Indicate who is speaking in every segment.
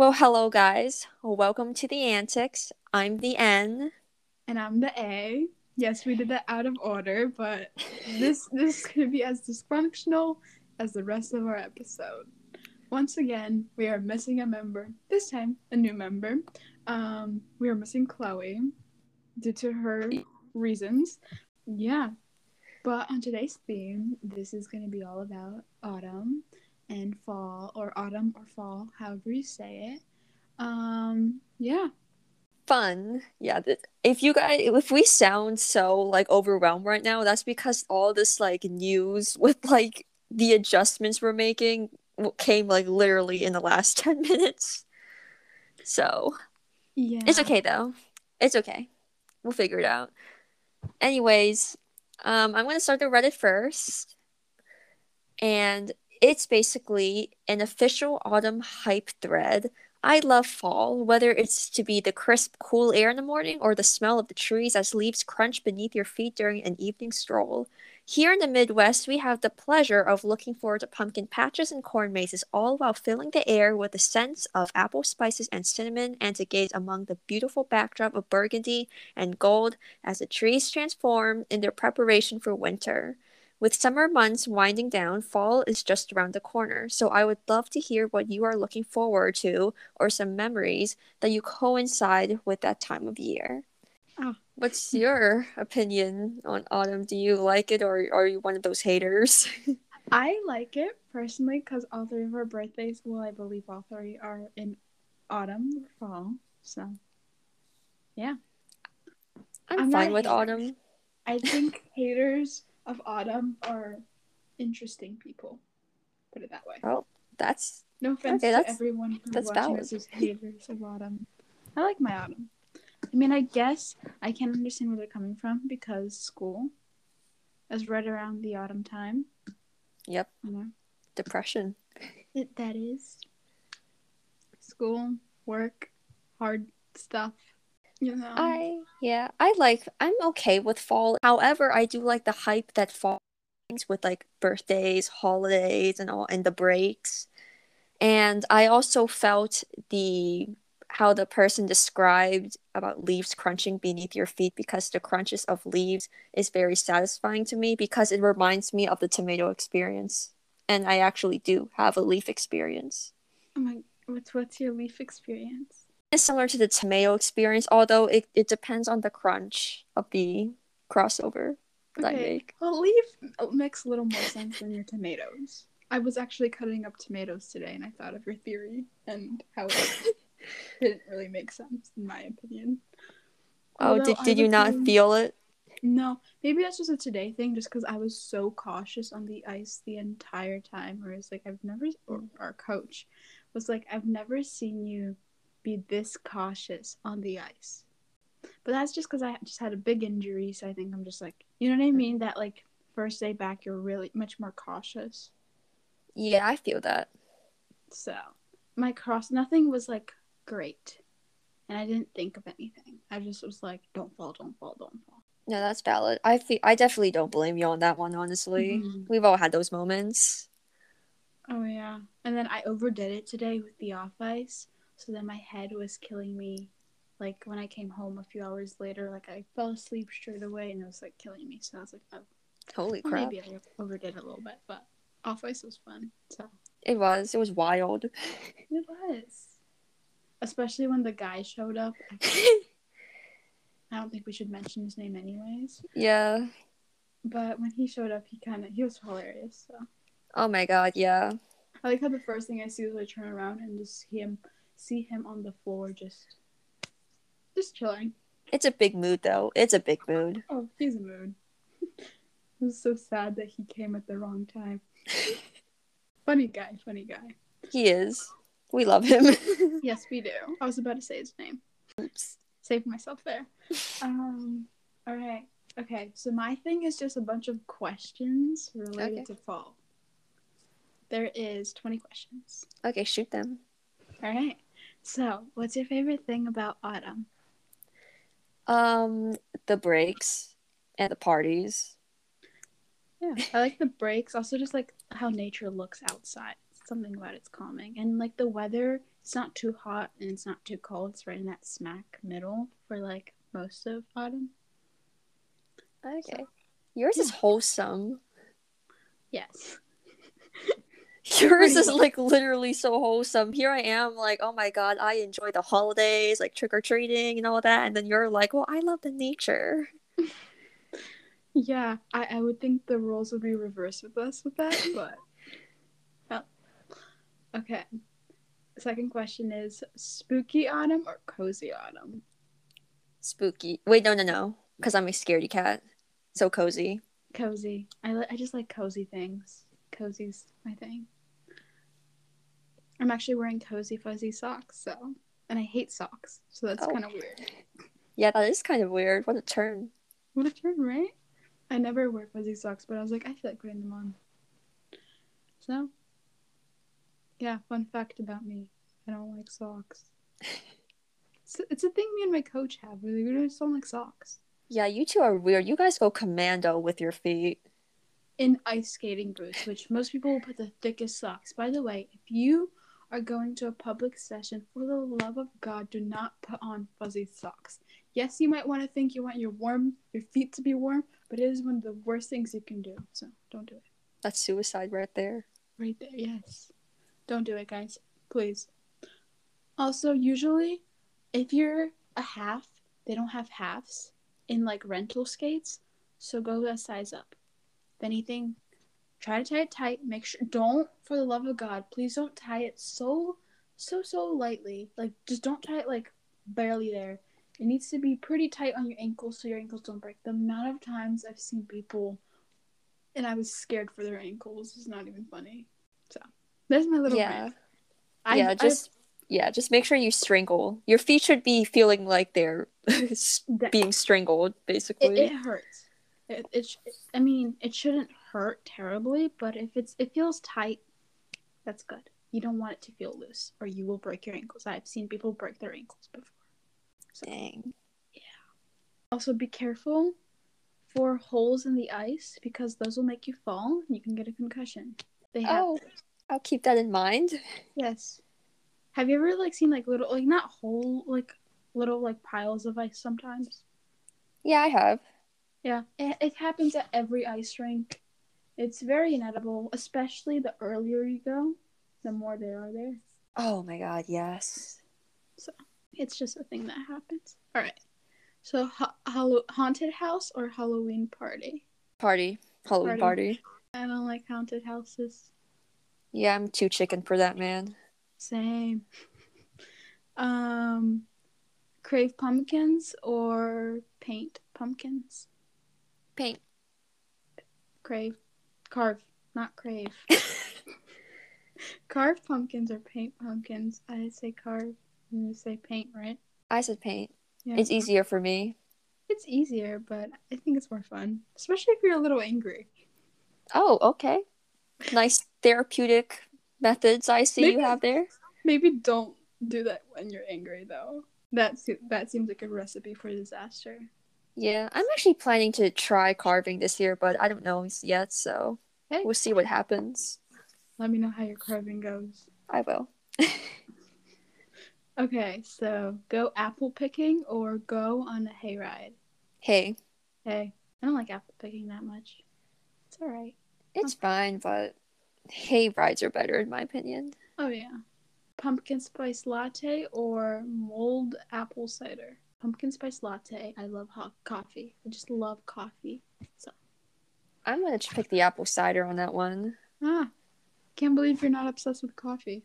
Speaker 1: Well, hello, guys. Welcome to the Antics. I'm the N.
Speaker 2: And I'm the A. Yes, we did that out of order, but this this is gonna be as dysfunctional as the rest of our episode. Once again, we are missing a member. This time, a new member. Um, we are missing Chloe due to her reasons. Yeah. But on today's theme, this is gonna be all about autumn and fall or autumn or fall, however you say it. Um, yeah.
Speaker 1: Fun. Yeah. th- If you guys, if we sound so like overwhelmed right now, that's because all this like news with like the adjustments we're making came like literally in the last 10 minutes. So
Speaker 2: Yeah.
Speaker 1: it's okay though. It's okay. We'll figure it out. Anyways, um, I'm gonna start the Reddit first. And it's basically an official autumn hype thread. I love fall, whether it's to be the crisp, cool air in the morning or the smell of the trees as leaves crunch beneath your feet during an evening stroll. Here in the Midwest, we have the pleasure of looking forward to pumpkin patches and corn mazes, all while filling the air with the scents of apple spices and cinnamon, and to gaze among the beautiful backdrop of burgundy and gold as the trees transform in their preparation for winter. With summer months winding down, fall is just around the corner, so I would love to hear what you are looking forward to or some memories that you coincide with that time of year.
Speaker 2: Oh.
Speaker 1: What's your opinion on autumn? Do you like it or are you one of those haters?
Speaker 2: I like it personally because all three of our birthdays, well, I believe all three are in autumn fall. So, yeah.
Speaker 1: I'm,
Speaker 2: I'm
Speaker 1: fine with
Speaker 2: hater.
Speaker 1: autumn.
Speaker 2: I think haters of autumn are interesting people. Put it that way.
Speaker 1: Oh, that's
Speaker 2: No offense
Speaker 1: okay,
Speaker 2: to everyone who's
Speaker 1: that's
Speaker 2: watching
Speaker 1: valid.
Speaker 2: haters of autumn. I like my autumn. I mean, I guess I can understand where they're coming from because school is right around the autumn time.
Speaker 1: Yep.
Speaker 2: You know,
Speaker 1: depression.
Speaker 2: it, that is school, work, hard stuff. You know,
Speaker 1: I yeah, I like I'm okay with fall. However, I do like the hype that fall brings with like birthdays, holidays and all and the breaks. And I also felt the how the person described about leaves crunching beneath your feet because the crunches of leaves is very satisfying to me because it reminds me of the tomato experience. And I actually do have a leaf experience.
Speaker 2: oh my, what's what's your leaf experience?
Speaker 1: It's similar to the tomato experience, although it, it depends on the crunch of the crossover that I make.
Speaker 2: Well, leaf makes a little more sense than your tomatoes. I was actually cutting up tomatoes today, and I thought of your theory and how it didn't really make sense, in my opinion.
Speaker 1: Oh,
Speaker 2: Although
Speaker 1: did, did you not feel it?
Speaker 2: No, maybe that's just a today thing, just because I was so cautious on the ice the entire time. Whereas, like, I've never, or our coach was like, I've never seen you be this cautious on the ice. But that's just because I just had a big injury, so I think I'm just like, you know what I mean? That, like, first day back, you're really much more cautious.
Speaker 1: Yeah, I feel that.
Speaker 2: So, my cross, nothing was like great. And I didn't think of anything. I just was like, don't fall, don't fall, don't fall.
Speaker 1: No, that's valid. I feel I definitely don't blame you on that one, honestly.
Speaker 2: Mhm.
Speaker 1: We've all had those moments.
Speaker 2: Oh yeah. And then I overdid it today with the off ice. So then my head was killing me. Like when I came home a few hours later, like I fell asleep straight away and it was like killing me. So I was like, oh,
Speaker 1: Holy
Speaker 2: well,
Speaker 1: crap.
Speaker 2: maybe I overdid it a little bit, but off ice was fun. So
Speaker 1: It was. It was wild.
Speaker 2: it was. Especially when the guy showed up. I don't think we should mention his name anyways.
Speaker 1: yeah.
Speaker 2: But when he showed up, he kind of he was hilarious. So
Speaker 1: Oh my god, yeah.
Speaker 2: I like how the first thing I see is I turn around and just see him see him on the floor just just chilling.
Speaker 1: It's a big mood though. It's a big mood.
Speaker 2: Oh, he's a mood. it was so sad that he came at the wrong time. funny guy, funny guy.
Speaker 1: He is. We love him.
Speaker 2: Yes, we do. I was about to say his name.
Speaker 1: Oops.
Speaker 2: Saved myself there. Um all right. Okay, so my thing is just a bunch of questions related
Speaker 1: Okay.
Speaker 2: to fall. There is 20 questions.
Speaker 1: Okay, shoot them.
Speaker 2: All right. So, what's your favorite thing about autumn?
Speaker 1: Um, the breaks and the parties.
Speaker 2: Yeah, I like the breaks. Also, just like how nature looks outside. Something about it's calming, and like the weather it's not too hot and it's not too cold. It's right in that smack middle for like most of autumn.
Speaker 1: Okay. Yours is wholesome.
Speaker 2: Yes.
Speaker 1: Yours is like literally so wholesome. Here I am, like, oh my god, I enjoy the holidays, like trick or treating and all that. And then you're like, well, I love the nature.
Speaker 2: Yeah, I, I would think the roles would be reversed with us with that, but oh. okay. Second question is spooky autumn or cozy autumn?
Speaker 1: Spooky. Wait, no, no, no. Because I'm a scaredy cat. So cozy.
Speaker 2: Cozy. I li- I just like cozy things. Cozy's my thing. I'm actually wearing cozy fuzzy socks, so and I hate socks, so that's
Speaker 1: Oh.
Speaker 2: kind of weird.
Speaker 1: Yeah, that is kind of weird. What a turn.
Speaker 2: What a turn, right? I never wear fuzzy socks, but I was like, I feel like putting them on. So, yeah, fun fact about me I don't like socks. It's, it's a thing me and my coach have. We we just don't like socks.
Speaker 1: Yeah, you two are weird. You guys go commando with your feet.
Speaker 2: In ice skating boots, which most people will put the thickest socks. By the way, if you are going to a public session, for the love of God, do not put on fuzzy socks. Yes, you might want to think you want your warm your feet to be warm, but it is one of the worst things you can do. So don't do it.
Speaker 1: That's suicide right there.
Speaker 2: Right there, yes. Don't do it, guys. Please. Also, usually, if you're a half, they don't have halves in like rental skates, so go a size up. If anything, try to tie it tight. Make sure, don't, for the love of God, please don't tie it so, so, so lightly. Like, just don't tie it like barely there. It needs to be pretty tight on your ankles so your ankles don't break. The amount of times I've seen people and I was scared for their ankles is not even funny. So there's my little
Speaker 1: Yeah.
Speaker 2: rant. I,
Speaker 1: yeah, just yeah, just make sure you strangle. Your feet should be feeling like they're
Speaker 2: I,
Speaker 1: being strangled,
Speaker 2: it,
Speaker 1: basically.
Speaker 2: it hurts. It, it sh- I mean, it shouldn't hurt terribly, but if it's it feels tight, that's good. You don't want it to feel loose, or you will break your ankles. I've seen people break their ankles before.
Speaker 1: Dang. Yeah.
Speaker 2: Also, be careful for holes in the ice because those will make you fall and you can get a concussion. They have
Speaker 1: Oh, I'll keep that in mind.
Speaker 2: Yes. Have you ever like seen like little like not whole like little like piles of ice sometimes?
Speaker 1: Yeah, I have.
Speaker 2: Yeah. It, it happens at every ice rink. It's very inedible, especially the earlier you go, the more there are there.
Speaker 1: Oh my god, yes.
Speaker 2: So it's just a thing that happens. All right. So ha- Hallow- haunted house or Halloween party?
Speaker 1: Party. Halloween
Speaker 2: Party.
Speaker 1: party.
Speaker 2: I don't like haunted houses.
Speaker 1: Yeah, I'm too chicken for that, man.
Speaker 2: Same. Um, crave pumpkins or paint pumpkins?
Speaker 1: Paint.
Speaker 2: Crave. Carve, not crave. carve pumpkins or paint pumpkins? I say carve. And you say paint, right?
Speaker 1: I said paint.
Speaker 2: Yeah.
Speaker 1: It's easier for me.
Speaker 2: It's easier, but I think it's more fun. Especially if you're a little angry.
Speaker 1: Oh, okay. Nice therapeutic methods I see
Speaker 2: Maybe-
Speaker 1: you have there.
Speaker 2: Maybe don't do that when you're angry, though. That, se- that seems like a recipe for disaster.
Speaker 1: Yeah, I'm actually planning to try carving this year, but I don't know yet, so
Speaker 2: Hey.
Speaker 1: we'll see what happens.
Speaker 2: Let me know how your carving goes.
Speaker 1: I will.
Speaker 2: Okay, so go apple picking or go on a hayride.
Speaker 1: Hey,
Speaker 2: Hey, I don't like apple picking that much. It's alright.
Speaker 1: it's fine, but hay rides are better in my opinion.
Speaker 2: Oh yeah. Pumpkin spice latte or mulled apple cider. Pumpkin spice latte. I love hot coffee. I just love coffee.
Speaker 1: So I'm gonna pick the apple cider on that one.
Speaker 2: Ah, can't believe you're not obsessed with coffee.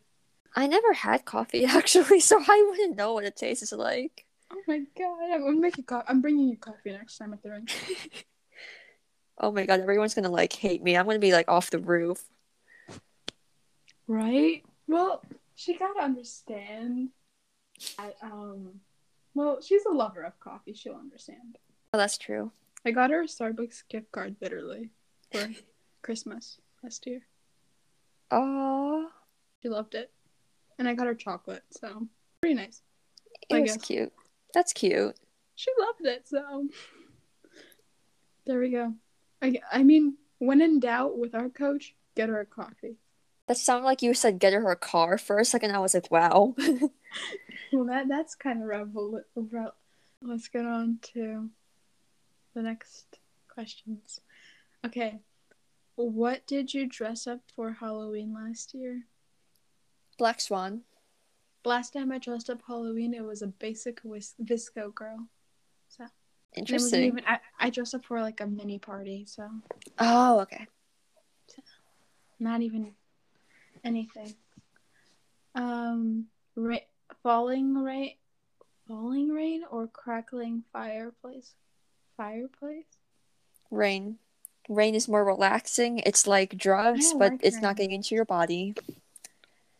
Speaker 1: I never had coffee actually, so I wouldn't know what it tastes like.
Speaker 2: Oh my god, I'm gonna make you coffee. I'm bringing you coffee next time at the rink.
Speaker 1: Oh my god, everyone's gonna like hate me. I'm gonna be like off the roof.
Speaker 2: Right? Well, she gotta understand. I um, well, she's a lover of coffee. She'll understand.
Speaker 1: Oh, that's true.
Speaker 2: I got her a Starbucks gift card literally for Christmas last year.
Speaker 1: Oh,
Speaker 2: She loved it, and I got her chocolate, so pretty nice.
Speaker 1: it
Speaker 2: I
Speaker 1: was
Speaker 2: guess.
Speaker 1: cute. That's cute.
Speaker 2: She loved it, so there we go. I I mean, when in doubt with our coach, get her a coffee.
Speaker 1: That sounded like you said get her a car for a second. I was like, wow.
Speaker 2: Well, that that's kind of revel. Re- Let's get on to the next questions. Okay, what did you dress up for Halloween last year?
Speaker 1: Black Swan.
Speaker 2: Last time I dressed up Halloween, it was a basic whis- VSCO girl. So and it wasn't
Speaker 1: Interesting.
Speaker 2: even. I, I dressed up for like a mini party, so
Speaker 1: Oh, okay.
Speaker 2: not even anything. Um, ra- falling rain, falling rain, or crackling fireplace, fireplace.
Speaker 1: Rain. Rain is more relaxing. It's like drugs, but
Speaker 2: like
Speaker 1: it's
Speaker 2: rain.
Speaker 1: not getting into your body.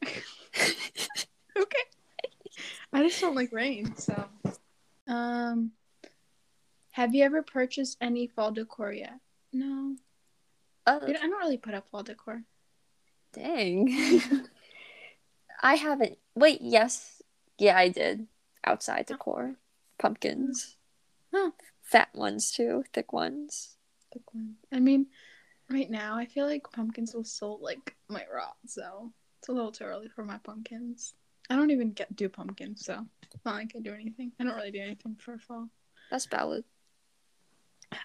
Speaker 2: Okay. I just don't like rain, so. Um, have you ever purchased any fall decor yet? No,
Speaker 1: Oh,
Speaker 2: I don't really put up fall decor.
Speaker 1: dang. I haven't. Wait, yes. Yeah, I did. Outside decor. Pumpkins.
Speaker 2: Huh.
Speaker 1: Fat ones, too. Thick ones.
Speaker 2: Pick one. I mean, right now I feel like pumpkins will still like might rot, so it's a little too early for my pumpkins. I don't even get do pumpkins, so it's not like I do anything. I don't really do anything for fall.
Speaker 1: That's valid.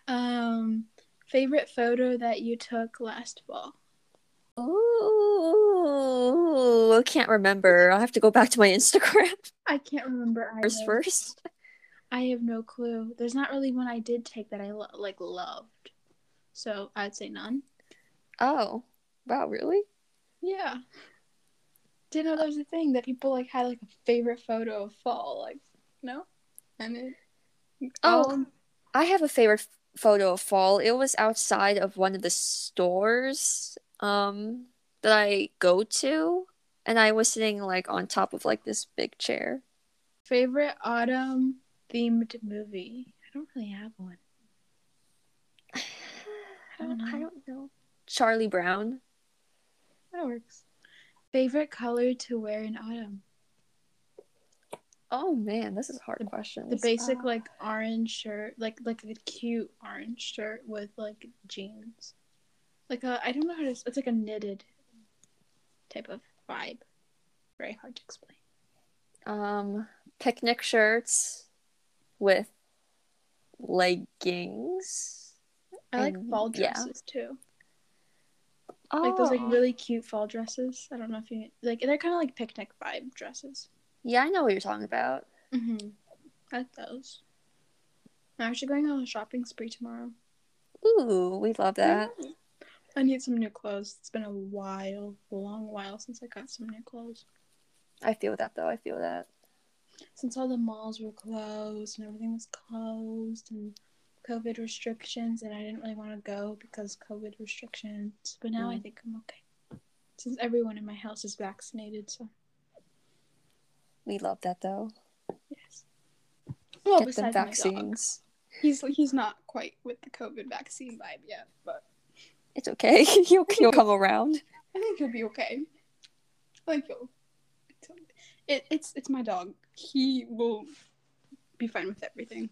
Speaker 2: Um, favorite photo that you took last fall?
Speaker 1: Ooh, I can't remember. I'll have to go back to my Instagram
Speaker 2: I can't remember either.
Speaker 1: first. First,
Speaker 2: I have no clue. There's not really one I did take that I lo- like loved, so I'd say none.
Speaker 1: oh, wow, really?
Speaker 2: Yeah. Didn't know there was a thing that people like had like a favorite photo of fall. Like, no, and it.
Speaker 1: Oh.
Speaker 2: um,
Speaker 1: I have a favorite f- photo of fall. It was outside of one of the stores um that I go to, and I was sitting like on top of like this big chair.
Speaker 2: favorite autumn themed movie. I don't really have one.
Speaker 1: I
Speaker 2: don't
Speaker 1: don't, I
Speaker 2: know.
Speaker 1: don't know. Charlie Brown.
Speaker 2: That works. Favorite color to wear in autumn.
Speaker 1: Oh man, this is a hard question.
Speaker 2: The basic like orange shirt, like like a cute orange shirt with like jeans. Like a I don't know how to. It's like a knitted type of vibe. Very hard to explain.
Speaker 1: um picnic shirts with leggings.
Speaker 2: I like
Speaker 1: And-
Speaker 2: fall
Speaker 1: yeah.
Speaker 2: dresses too. Like those like
Speaker 1: Oh.
Speaker 2: really cute fall dresses. I don't know if you like. They're kind of like picnic vibe dresses.
Speaker 1: Yeah, I know what you're talking about.
Speaker 2: Mm-hmm. I like those. I'm actually going on a shopping spree tomorrow.
Speaker 1: Ooh, we love that.
Speaker 2: I need some new clothes. It's been a while, a long while since I got some new clothes.
Speaker 1: I feel that though. I feel that.
Speaker 2: Since all the malls were closed and everything was closed and COVID restrictions, and I didn't really want to go because COVID restrictions. But now I
Speaker 1: Mm.
Speaker 2: think I'm okay. Since everyone in my house is vaccinated, so
Speaker 1: We love that though.
Speaker 2: yes. Well,
Speaker 1: Get
Speaker 2: besides my dog.
Speaker 1: vaccines.
Speaker 2: He's he's not quite with the COVID vaccine vibe yet, but
Speaker 1: It's okay. you'll, he'll come around.
Speaker 2: I think he'll be okay. I think he'll. It, it's it's my dog. He will be fine with everything.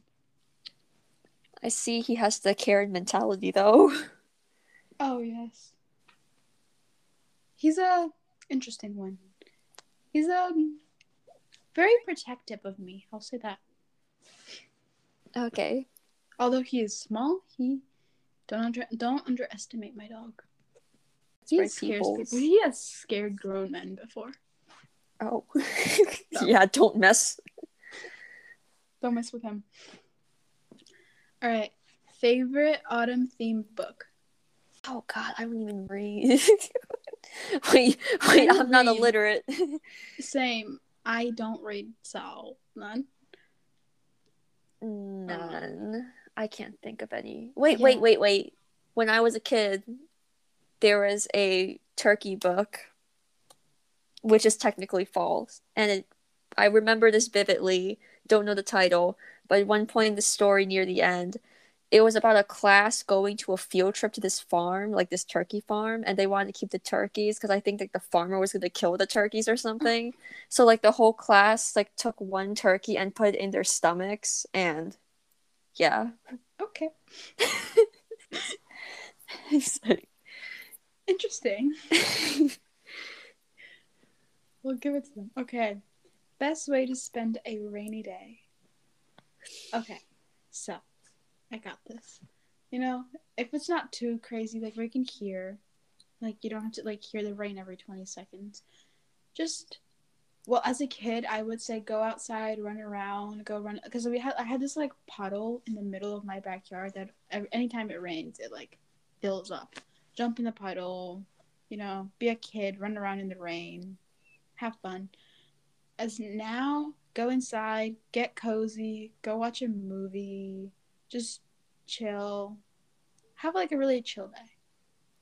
Speaker 1: I see he has the Karen mentality though.
Speaker 2: Oh yes. He's a interesting one. He's um very protective of me. I'll say that.
Speaker 1: Okay.
Speaker 2: Although he is small, he don't under, don't underestimate my dog. He scares people. He has scared grown men before.
Speaker 1: Oh. yeah, don't mess.
Speaker 2: Don't mess with him. All right. Favorite autumn themed book.
Speaker 1: Oh god, I don't even read. wait, wait, I'm not
Speaker 2: read.
Speaker 1: illiterate.
Speaker 2: Same. I don't read so none.
Speaker 1: None. I can't think of any. Wait,
Speaker 2: Yeah.
Speaker 1: wait, wait, wait. When I was a kid, there was a turkey book, which is technically false, and it. I remember this vividly. Don't know the title, but at one point in the story near the end, it was about a class going to a field trip to this farm, like this turkey farm, and they wanted to keep the turkeys because I think like the farmer was going to kill the turkeys or something. so like the whole class like took one turkey and put it in their stomachs, and yeah.
Speaker 2: Okay. Interesting. We'll give it to them. Okay. Best way to spend a rainy day. Okay. So, I got this. You know, if it's not too crazy, like we can hear, like you don't have to like hear the rain every 20 seconds. Just well, as a kid, I would say go outside, run around, go run because we had I had this like puddle in the middle of my backyard that every, anytime it rains, it like fills up. Jump in the puddle, you know, be a kid, run around in the rain, have fun. As now, go inside, get cozy, go watch a movie, just chill. Have like a really chill day.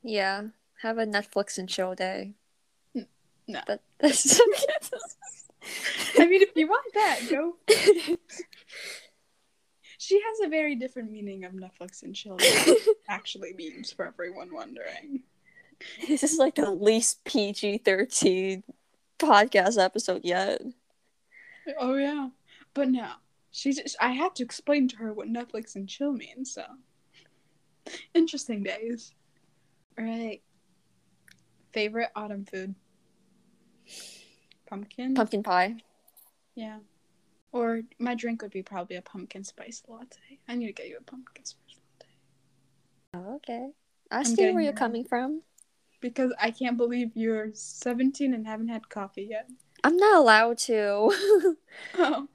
Speaker 1: Yeah, have a Netflix and chill day.
Speaker 2: No.
Speaker 1: That, that's
Speaker 2: I mean, if you want that, go. she has a very different meaning of Netflix and chill actually means for everyone wondering.
Speaker 1: this is like the least PG thirteen podcast episode yet.
Speaker 2: Oh yeah, but no, she's. I had to explain to her what Netflix and chill means. So interesting days. All right. Favorite autumn food. Pumpkin.
Speaker 1: Pumpkin pie.
Speaker 2: Yeah. Or my drink would be probably a pumpkin spice latte. I need to get you a pumpkin spice latte.
Speaker 1: Oh, okay. I
Speaker 2: I'm
Speaker 1: see where you're coming from.
Speaker 2: Because I can't believe you're 17 and haven't had coffee yet.
Speaker 1: I'm not allowed to.
Speaker 2: Oh.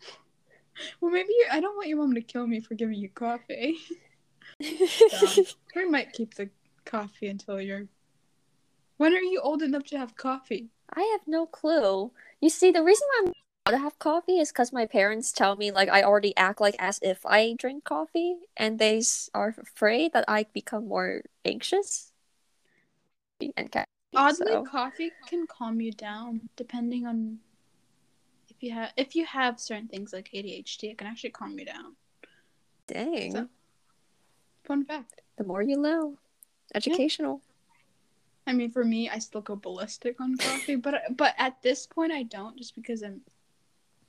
Speaker 2: Well, maybe you, I don't want your mom to kill me for giving you coffee. So, we might keep the coffee until you're. When are you old enough to have coffee?
Speaker 1: I have no clue. You see, the reason why I'm allowed to have coffee is because my parents tell me like I already act like as if I drink coffee, and they s- are afraid that I become more anxious. And
Speaker 2: Oddly,
Speaker 1: so-
Speaker 2: coffee can calm you down depending on if you have if you have certain things like ADHD. It can actually calm you down.
Speaker 1: dang,
Speaker 2: So- Fun fact.
Speaker 1: the more you know. Educational.
Speaker 2: I mean, for me, I still go ballistic on coffee, but but at this point, I don't just because I'm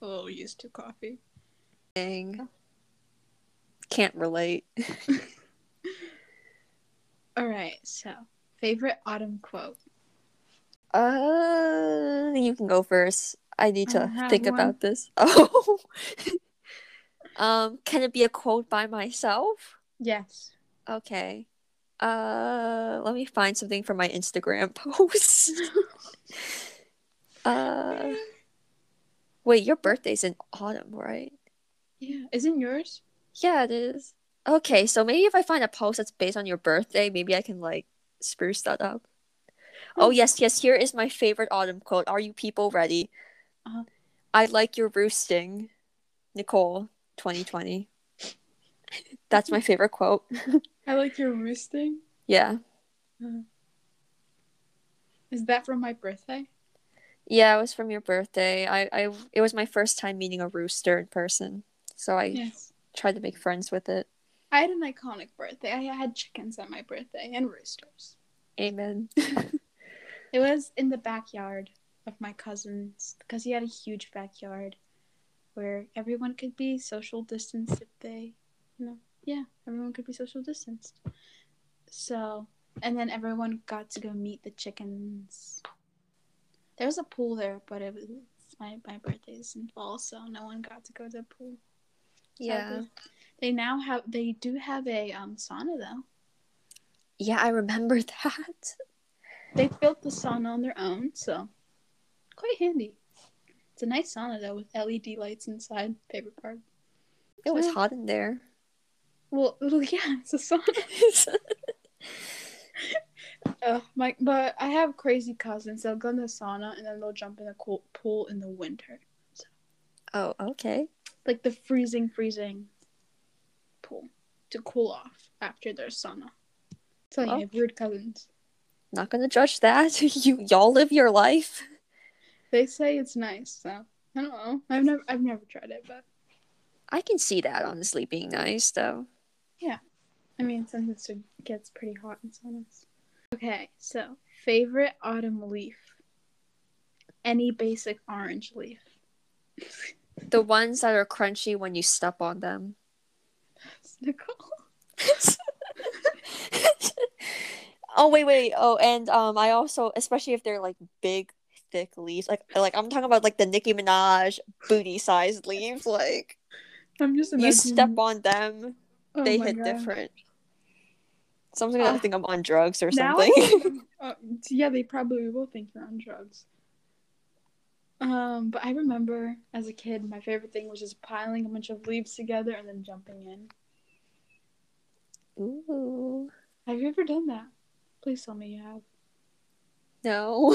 Speaker 2: a little used to coffee.
Speaker 1: Dang. Can't relate.
Speaker 2: All right, so favorite autumn quote.
Speaker 1: Uh, you can go first. I need to
Speaker 2: don't
Speaker 1: think
Speaker 2: one.
Speaker 1: about this. Oh. um, can it be a quote by myself?
Speaker 2: Yes.
Speaker 1: Okay. Uh, let me find something from my Instagram post. uh, wait, your birthday's in autumn, right?
Speaker 2: Yeah. Isn't yours?
Speaker 1: Yeah, it is. Okay, so maybe if I find a post that's based on your birthday, maybe I can like spruce that up. Oh yes, yes. Here is my favorite autumn quote. Are you people ready?
Speaker 2: Uh-huh.
Speaker 1: I like your roosting, Nicole. 2020. That's my favorite quote.
Speaker 2: I like your roosting.
Speaker 1: Yeah, uh,
Speaker 2: Is that from my birthday?
Speaker 1: yeah. It was from your birthday. I, I, it was my first time meeting a rooster in person, so I
Speaker 2: Yes.
Speaker 1: tried to make friends with it.
Speaker 2: I had an iconic birthday. I had chickens at my birthday and roosters.
Speaker 1: Amen.
Speaker 2: It was in the backyard of my cousin's because he had a huge backyard where everyone could be social distanced if they, you know, yeah, everyone could be social distanced. So, and then everyone got to go meet the chickens. There was a pool there, but it was my my birthday's in fall, so no one got to go to the pool.
Speaker 1: yeah.
Speaker 2: They now have they do have a um sauna though.
Speaker 1: yeah. I remember that.
Speaker 2: They built the sauna on their own, so quite handy. It's a nice sauna though with LED lights inside. Favorite part.
Speaker 1: It was hot in there.
Speaker 2: Well, yeah, it's a sauna. Ugh, oh, my, but I have crazy cousins. They'll go in the sauna and then they'll jump in the cool pool in the winter,
Speaker 1: oh, okay.
Speaker 2: like the freezing, freezing pool to cool off after their sauna. So
Speaker 1: Well.
Speaker 2: you have weird cousins.
Speaker 1: Not gonna judge that. you y'all live your life.
Speaker 2: They say it's nice, so I don't know. I've never, I've never tried it, but
Speaker 1: I can see that honestly being nice though.
Speaker 2: I mean, since it gets pretty hot in saunas. Okay, so favorite autumn leaf. Any basic orange leaf.
Speaker 1: The ones that are crunchy when you step on them.
Speaker 2: Nicole.
Speaker 1: oh wait, wait. Oh, and um, I also, especially if they're like big, thick leaves. Like like I'm talking about like the Nicki Minaj booty sized leaves. Like
Speaker 2: I'm just
Speaker 1: you step on them,
Speaker 2: Oh
Speaker 1: they hit
Speaker 2: God.
Speaker 1: different. Something gonna
Speaker 2: Uh,
Speaker 1: think I'm on drugs or something.
Speaker 2: Uh, yeah, they probably will think you're on drugs. Um, but I remember as a kid, my favorite thing was just piling a bunch of leaves together and then jumping in.
Speaker 1: Ooh.
Speaker 2: Have you ever done that? Please tell me you have.
Speaker 1: No.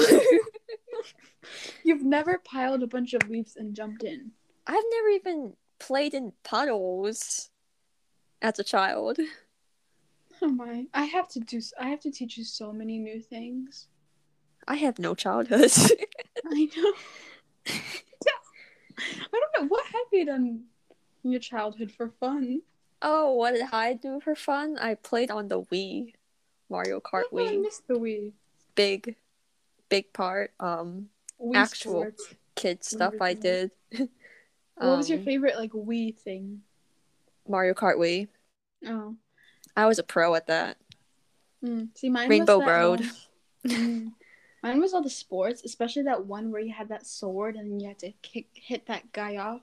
Speaker 2: You've never piled a bunch of leaves and jumped in.
Speaker 1: I've never even played in puddles as a child.
Speaker 2: Oh my! I have to do. I have to teach you so many new things.
Speaker 1: I have no childhood.
Speaker 2: I know. I don't know what have you done in your childhood for fun.
Speaker 1: oh, what did I do for fun? I played on the Wii. Mario Kart
Speaker 2: Oh, I
Speaker 1: Wii.
Speaker 2: missed the Wii.
Speaker 1: Big big part. Um
Speaker 2: Wii
Speaker 1: Actual
Speaker 2: Sports.
Speaker 1: kid stuff I did.
Speaker 2: What was your
Speaker 1: Um,
Speaker 2: favorite like Wii thing?
Speaker 1: Mario Kart Wii.
Speaker 2: Oh,
Speaker 1: I was a pro at that.
Speaker 2: mm. see, mine
Speaker 1: Rainbow
Speaker 2: was that
Speaker 1: Road.
Speaker 2: Mm. Mine was all the sports, especially that one where you had that sword and you had to kick, hit that guy off.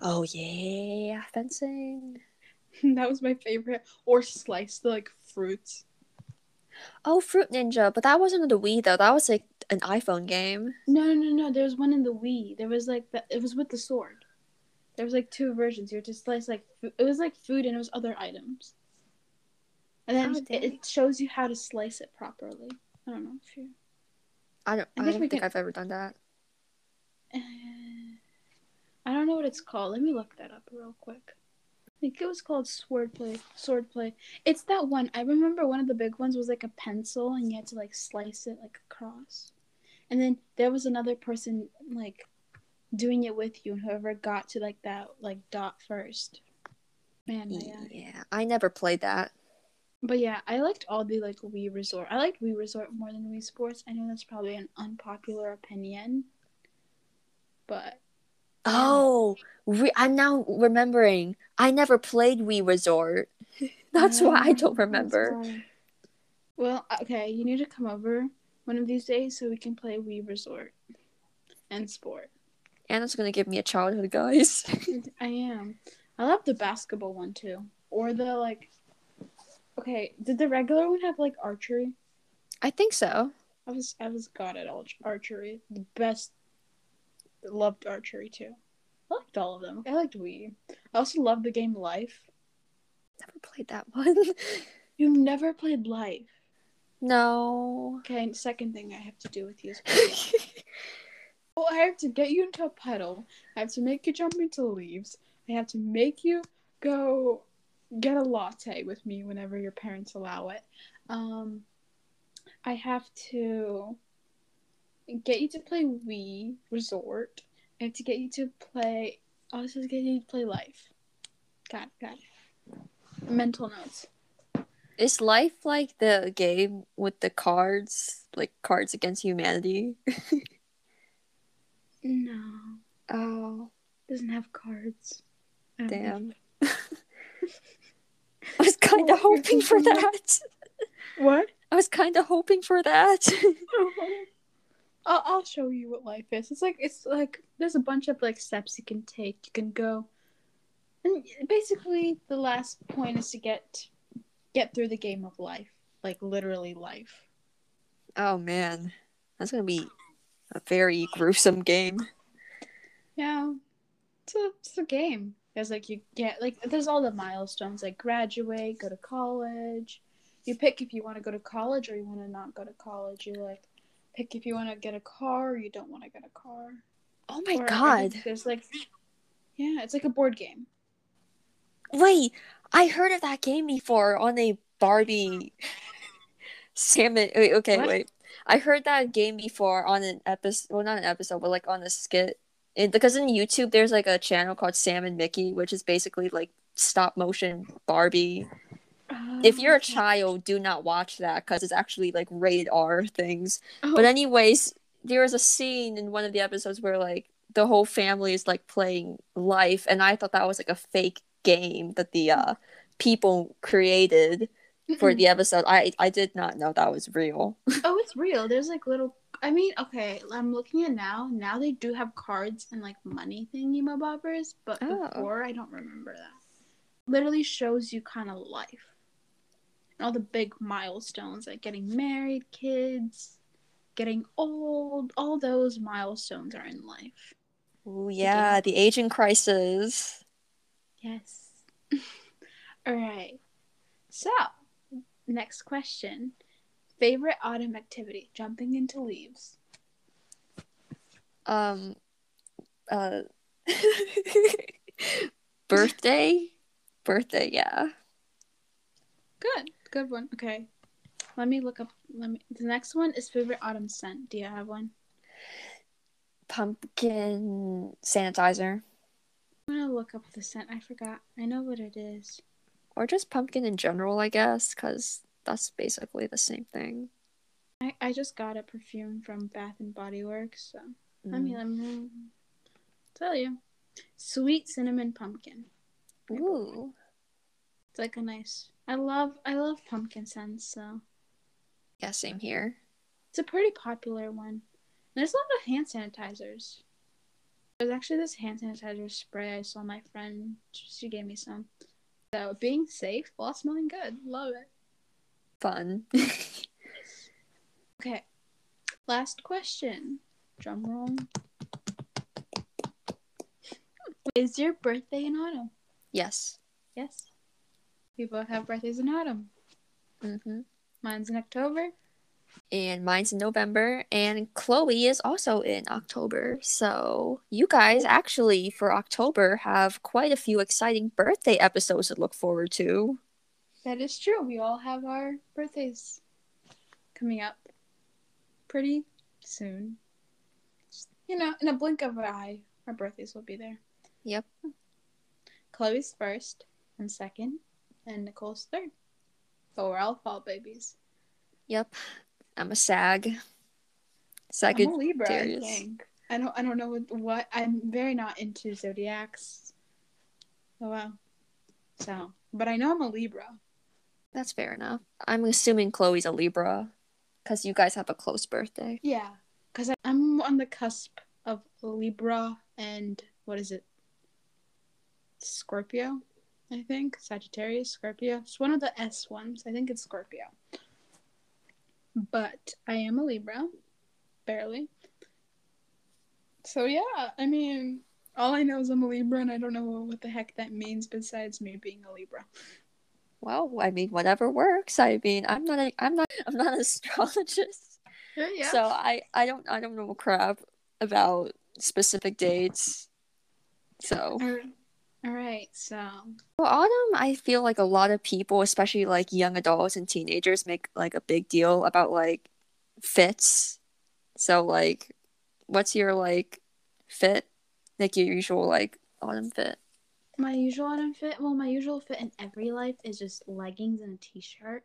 Speaker 1: Oh yeah, fencing.
Speaker 2: that was my favorite. Or slice the like fruits.
Speaker 1: Oh, Fruit Ninja, but that wasn't on the Wii though. That was like an iPhone game.
Speaker 2: No, no, no, no. There was one in the Wii. There was like the, it was with the sword. There was like two versions. You had to slice like it was like food and it was other items. And then
Speaker 1: Oh,
Speaker 2: it, it shows you how to slice it properly. I don't know if you.
Speaker 1: I don't.
Speaker 2: I
Speaker 1: I,
Speaker 2: think
Speaker 1: don't think
Speaker 2: can-
Speaker 1: I've ever done that.
Speaker 2: Uh, I don't know what it's called. Let me look that up real quick. I think it was called swordplay. Swordplay. It's that one. I remember one of the big ones was like a pencil, and you had to like slice it like across. And then there was another person like doing it with you, and whoever got to like that like dot first. Man, eye.
Speaker 1: Yeah, I never played that.
Speaker 2: But yeah, I liked all the like Wii Resort. I liked Wii Resort more than Wii Sports. I know that's probably an unpopular opinion, but
Speaker 1: Oh, re- I'm now remembering. I never played Wii Resort. That's why I don't remember.
Speaker 2: Well, okay, you need to come over one of these days so we can play Wii Resort and Sport.
Speaker 1: Anna's gonna give me a childhood, guys.
Speaker 2: I am. I love the basketball one too, or the like. Okay, did the regular one have like archery?
Speaker 1: I think so.
Speaker 2: I was I was god at arch- archery. The best. Loved archery too. I liked all of them. I liked Wii. I also loved the game Life.
Speaker 1: Never played that one.
Speaker 2: You've never played Life.
Speaker 1: no.
Speaker 2: Okay, second thing I have to do with you is play Well, I have to get you into a puddle. I have to make you jump into leaves. I have to make you go get a latte with me whenever your parents allow it. Um, I have to get you to play Wii Resort. I have to get you to play. I also have to get you to play Life. Got it. Mental notes.
Speaker 1: Is life like the game with the cards, like Cards Against Humanity?
Speaker 2: No,
Speaker 1: Oh,
Speaker 2: doesn't have cards. I don't think
Speaker 1: damn. I was kind of hoping for that.
Speaker 2: What?
Speaker 1: I was kind of hoping for that.
Speaker 2: I'll, I'll show you what life is. It's like it's like there's a bunch of like steps you can take. You can go, and basically the last point is to get get through the game of life, like literally life.
Speaker 1: oh man, that's gonna be a very gruesome game.
Speaker 2: Yeah, it's a it's a game. There's like you get like there's all the milestones like graduate, go to college. You pick if you want to go to college or you want to not go to college. You like pick if you want to get a car or you don't want to get a car.
Speaker 1: Oh my
Speaker 2: Or
Speaker 1: god!
Speaker 2: There's like, yeah, it's like a board game.
Speaker 1: Wait, I heard of that game before on a Barbie salmon. Wait, okay,
Speaker 2: What?
Speaker 1: wait. I heard that game before on an episode. Well, not an episode, but like on a skit. It, because in YouTube, there's like a channel called Sam and Mickey, which is basically like stop motion Barbie. If you're a child, do not watch that because it's actually like rated R things.
Speaker 2: Oh,
Speaker 1: But anyways, there was a scene in one of the episodes where like the whole family is like playing life, and I thought that was like a fake game that the uh people created for the episode. I I did not know that was real.
Speaker 2: oh, it's real. There's like little I mean, okay, I'm looking at now. Now they do have cards and like money thingy bobbers, but
Speaker 1: Oh.
Speaker 2: before I don't remember that. Literally shows you kind of life. And all the big milestones like getting married, kids, getting old, all those milestones are in life.
Speaker 1: Oh yeah, the aging crisis.
Speaker 2: Yes. all right. So, next question. Favorite autumn activity? Jumping into leaves.
Speaker 1: Um, uh, birthday, birthday. Yeah.
Speaker 2: Good, good one. Okay, let me look up. Let me. The next one is favorite autumn scent. Do you have one?
Speaker 1: Pumpkin sanitizer,
Speaker 2: I'm gonna look up the scent. I forgot. I know what it is.
Speaker 1: Or just pumpkin in general, I guess, because that's basically the same thing.
Speaker 2: I, I just got a perfume from Bath and Body Works. So let me
Speaker 1: Mm.
Speaker 2: let me tell you. Sweet cinnamon pumpkin.
Speaker 1: Ooh,
Speaker 2: It's like a nice. I love I love pumpkin scents. So
Speaker 1: yeah, same here.
Speaker 2: it's a pretty popular one. There's a lot of hand sanitizers. There's actually this hand sanitizer spray I saw my friend. She gave me some. So being safe while smelling good. Love it.
Speaker 1: Fun.
Speaker 2: Okay. Last question. Drum roll. Is your birthday in autumn?
Speaker 1: yes.
Speaker 2: Yes. We both have birthdays in autumn.
Speaker 1: Mm-hmm.
Speaker 2: Mine's in October.
Speaker 1: And mine's in November, and Chloe is also in October. So you guys actually for October have quite a few exciting birthday episodes to look forward to.
Speaker 2: That is true. We all have our birthdays coming up pretty soon. You know, in a blink of an eye, our birthdays will be there.
Speaker 1: Yep.
Speaker 2: Chloe's first and second, and Nicole's third. But we're all fall babies.
Speaker 1: Yep. I'm a sag.
Speaker 2: I'm a Libra, I
Speaker 1: Sagittarius.
Speaker 2: think. I don't. I don't know what, what. I'm very not into zodiacs. Oh wow. So, but I know I'm a Libra.
Speaker 1: That's fair enough. I'm assuming Chloe's a Libra because you guys have a close birthday.
Speaker 2: Yeah, because I'm on the cusp of Libra and what is it? Scorpio, I think. Sagittarius, Scorpio. It's one of the S ones. I think it's Scorpio. But I am a Libra, barely. So yeah, I mean, all I know is I'm a Libra, and I don't know what the heck that means besides me being a Libra.
Speaker 1: Well, I mean, whatever works. I mean, I'm not a, I'm not, I'm not an astrologist,
Speaker 2: Yeah,
Speaker 1: so I, I don't, I don't know a crap about specific dates. So,
Speaker 2: All right, so
Speaker 1: well, autumn, I feel like a lot of people, especially like young adults and teenagers, make like a big deal about like fits. So, like, what's your like fit? Like your usual like autumn fit?
Speaker 2: My usual autumn fit, well, my usual fit in every life is just leggings and a t-shirt.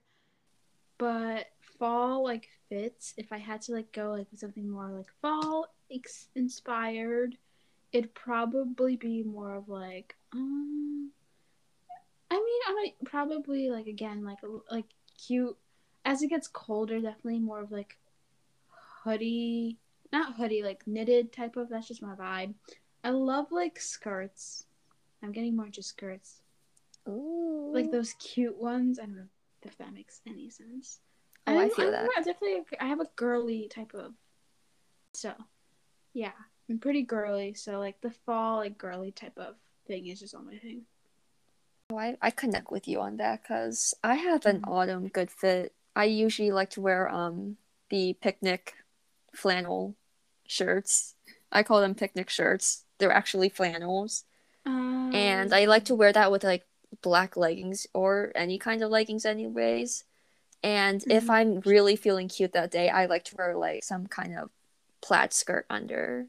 Speaker 2: But fall like fits. If I had to like go like with something more like fall ex- inspired, it'd probably be more of like um. I mean, I might probably like again like like cute. As it gets colder, definitely more of like hoodie, not hoodie, like knitted type of. That's just my vibe. I love like skirts. I'm getting more into skirts.
Speaker 1: Ooh.
Speaker 2: Like those cute ones. I don't know if that makes any sense.
Speaker 1: Oh, I
Speaker 2: I'm-
Speaker 1: feel
Speaker 2: I'm
Speaker 1: that.
Speaker 2: more- definitely, I have a girly type of. So, yeah, I'm pretty girly. So like the fall, like girly type of thing is just all my thing.
Speaker 1: Oh, I, I connect with you on that because I have an autumn good fit. I usually like to wear um the picnic flannel shirts. I call them picnic shirts. They're actually flannels.
Speaker 2: Um,
Speaker 1: And I like to wear that with like black leggings or any kind of leggings anyways. And if
Speaker 2: Mhm.
Speaker 1: I'm really feeling cute that day, I like to wear like some kind of plaid skirt under.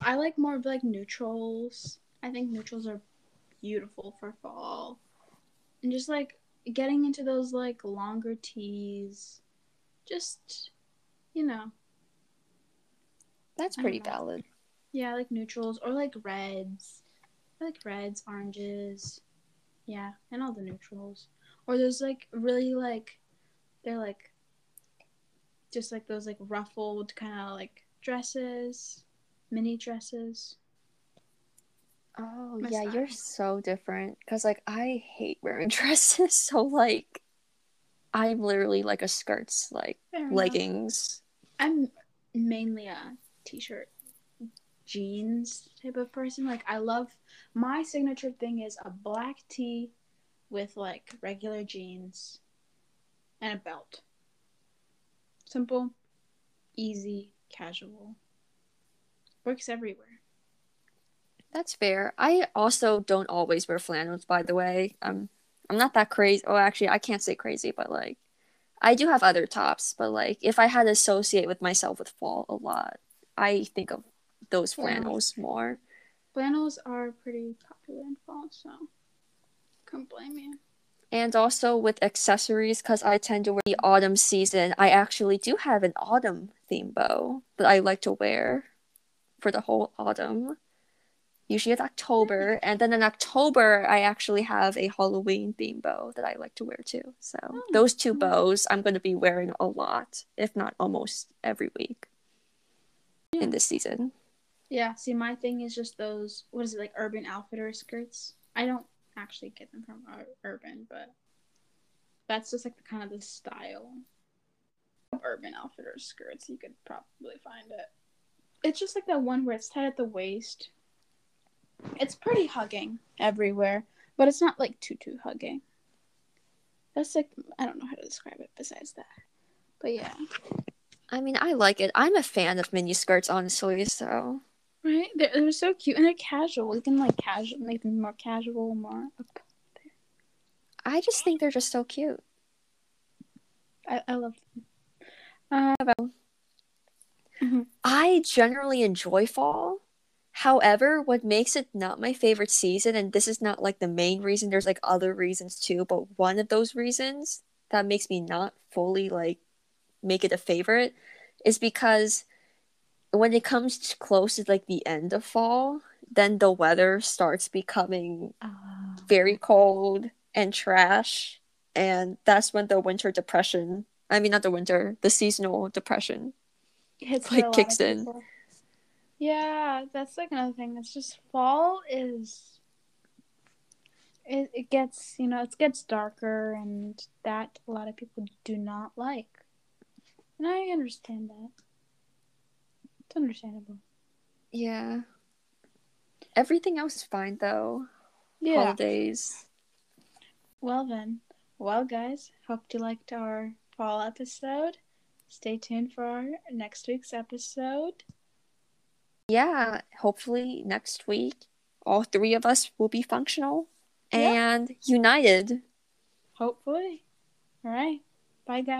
Speaker 2: I like more of like neutrals. I think neutrals are beautiful for fall. And just like getting into those like longer tees. Just you know,
Speaker 1: That's pretty valid.
Speaker 2: yeah, like neutrals or like reds. I like reds, oranges. Yeah, and all the neutrals. Or there's like really like they're like just like those like ruffled kind of like dresses, mini dresses.
Speaker 1: Oh yeah, you're so different. Cause like I hate wearing dresses, so like I'm literally like a skirts, like leggings.
Speaker 2: I'm mainly a t-shirt jeans type of person. Like I love my signature thing is a black tee with like regular jeans and a belt. Simple, easy, casual. Works everywhere.
Speaker 1: That's fair. I also don't always wear flannels, by the way. I'm I'm not that crazy. Oh, actually, I can't say crazy, but like I do have other tops, but like if I had to associate with myself with fall a lot, I think of those
Speaker 2: Flannels.
Speaker 1: flannels more.
Speaker 2: Flannels are pretty popular in fall, so can't blame you.
Speaker 1: And also with accessories, because I tend to wear the autumn season, I actually do have an autumn theme bow that I like to wear for the whole autumn. Usually it's October, mm-hmm. and then in October I actually have a Halloween theme bow that I like to wear too. So
Speaker 2: Oh,
Speaker 1: those two bows I'm going to be wearing a lot, if not almost every week
Speaker 2: Yeah.
Speaker 1: in this season.
Speaker 2: Yeah, see, my thing is just those. What is it like? Urban Outfitter skirts. I don't actually get them from Urban, but that's just like the kind of the style. Urban Outfitter skirts. You could probably find it. It's just like that one where it's tight at the waist. It's pretty hugging everywhere, but it's not like tutu hugging. That's like I don't know how to describe it besides that. But yeah,
Speaker 1: I mean, I like it. I'm a fan of mini skirts, honestly, so
Speaker 2: right? They're, they're so cute and they're casual. You can like casual, make them more casual, more up there.
Speaker 1: I just think they're just so cute.
Speaker 2: I, I love them. Uh, mm-hmm.
Speaker 1: I generally enjoy fall. However, what makes it not my favorite season, and this is not like the main reason, there's like other reasons too, but one of those reasons that makes me not fully like make it a favorite is because when it comes to close to like the end of fall, then the weather starts becoming very oh. cold and trash, and that's when the winter depression, I mean not the winter, the seasonal depression
Speaker 2: hits
Speaker 1: like,
Speaker 2: for a lot
Speaker 1: kicks in.
Speaker 2: people. Yeah, that's like another thing. It's just fall is it, it gets you know it gets darker and that a lot of people do not like, and I understand that. It's understandable.
Speaker 1: Yeah. Everything else is fine though.
Speaker 2: Yeah.
Speaker 1: Holidays.
Speaker 2: Well then, well guys, hope you liked our fall episode. Stay tuned for our next week's episode.
Speaker 1: Yeah, hopefully next week all three of us will be functional and united.
Speaker 2: Hopefully. All right. Bye guys.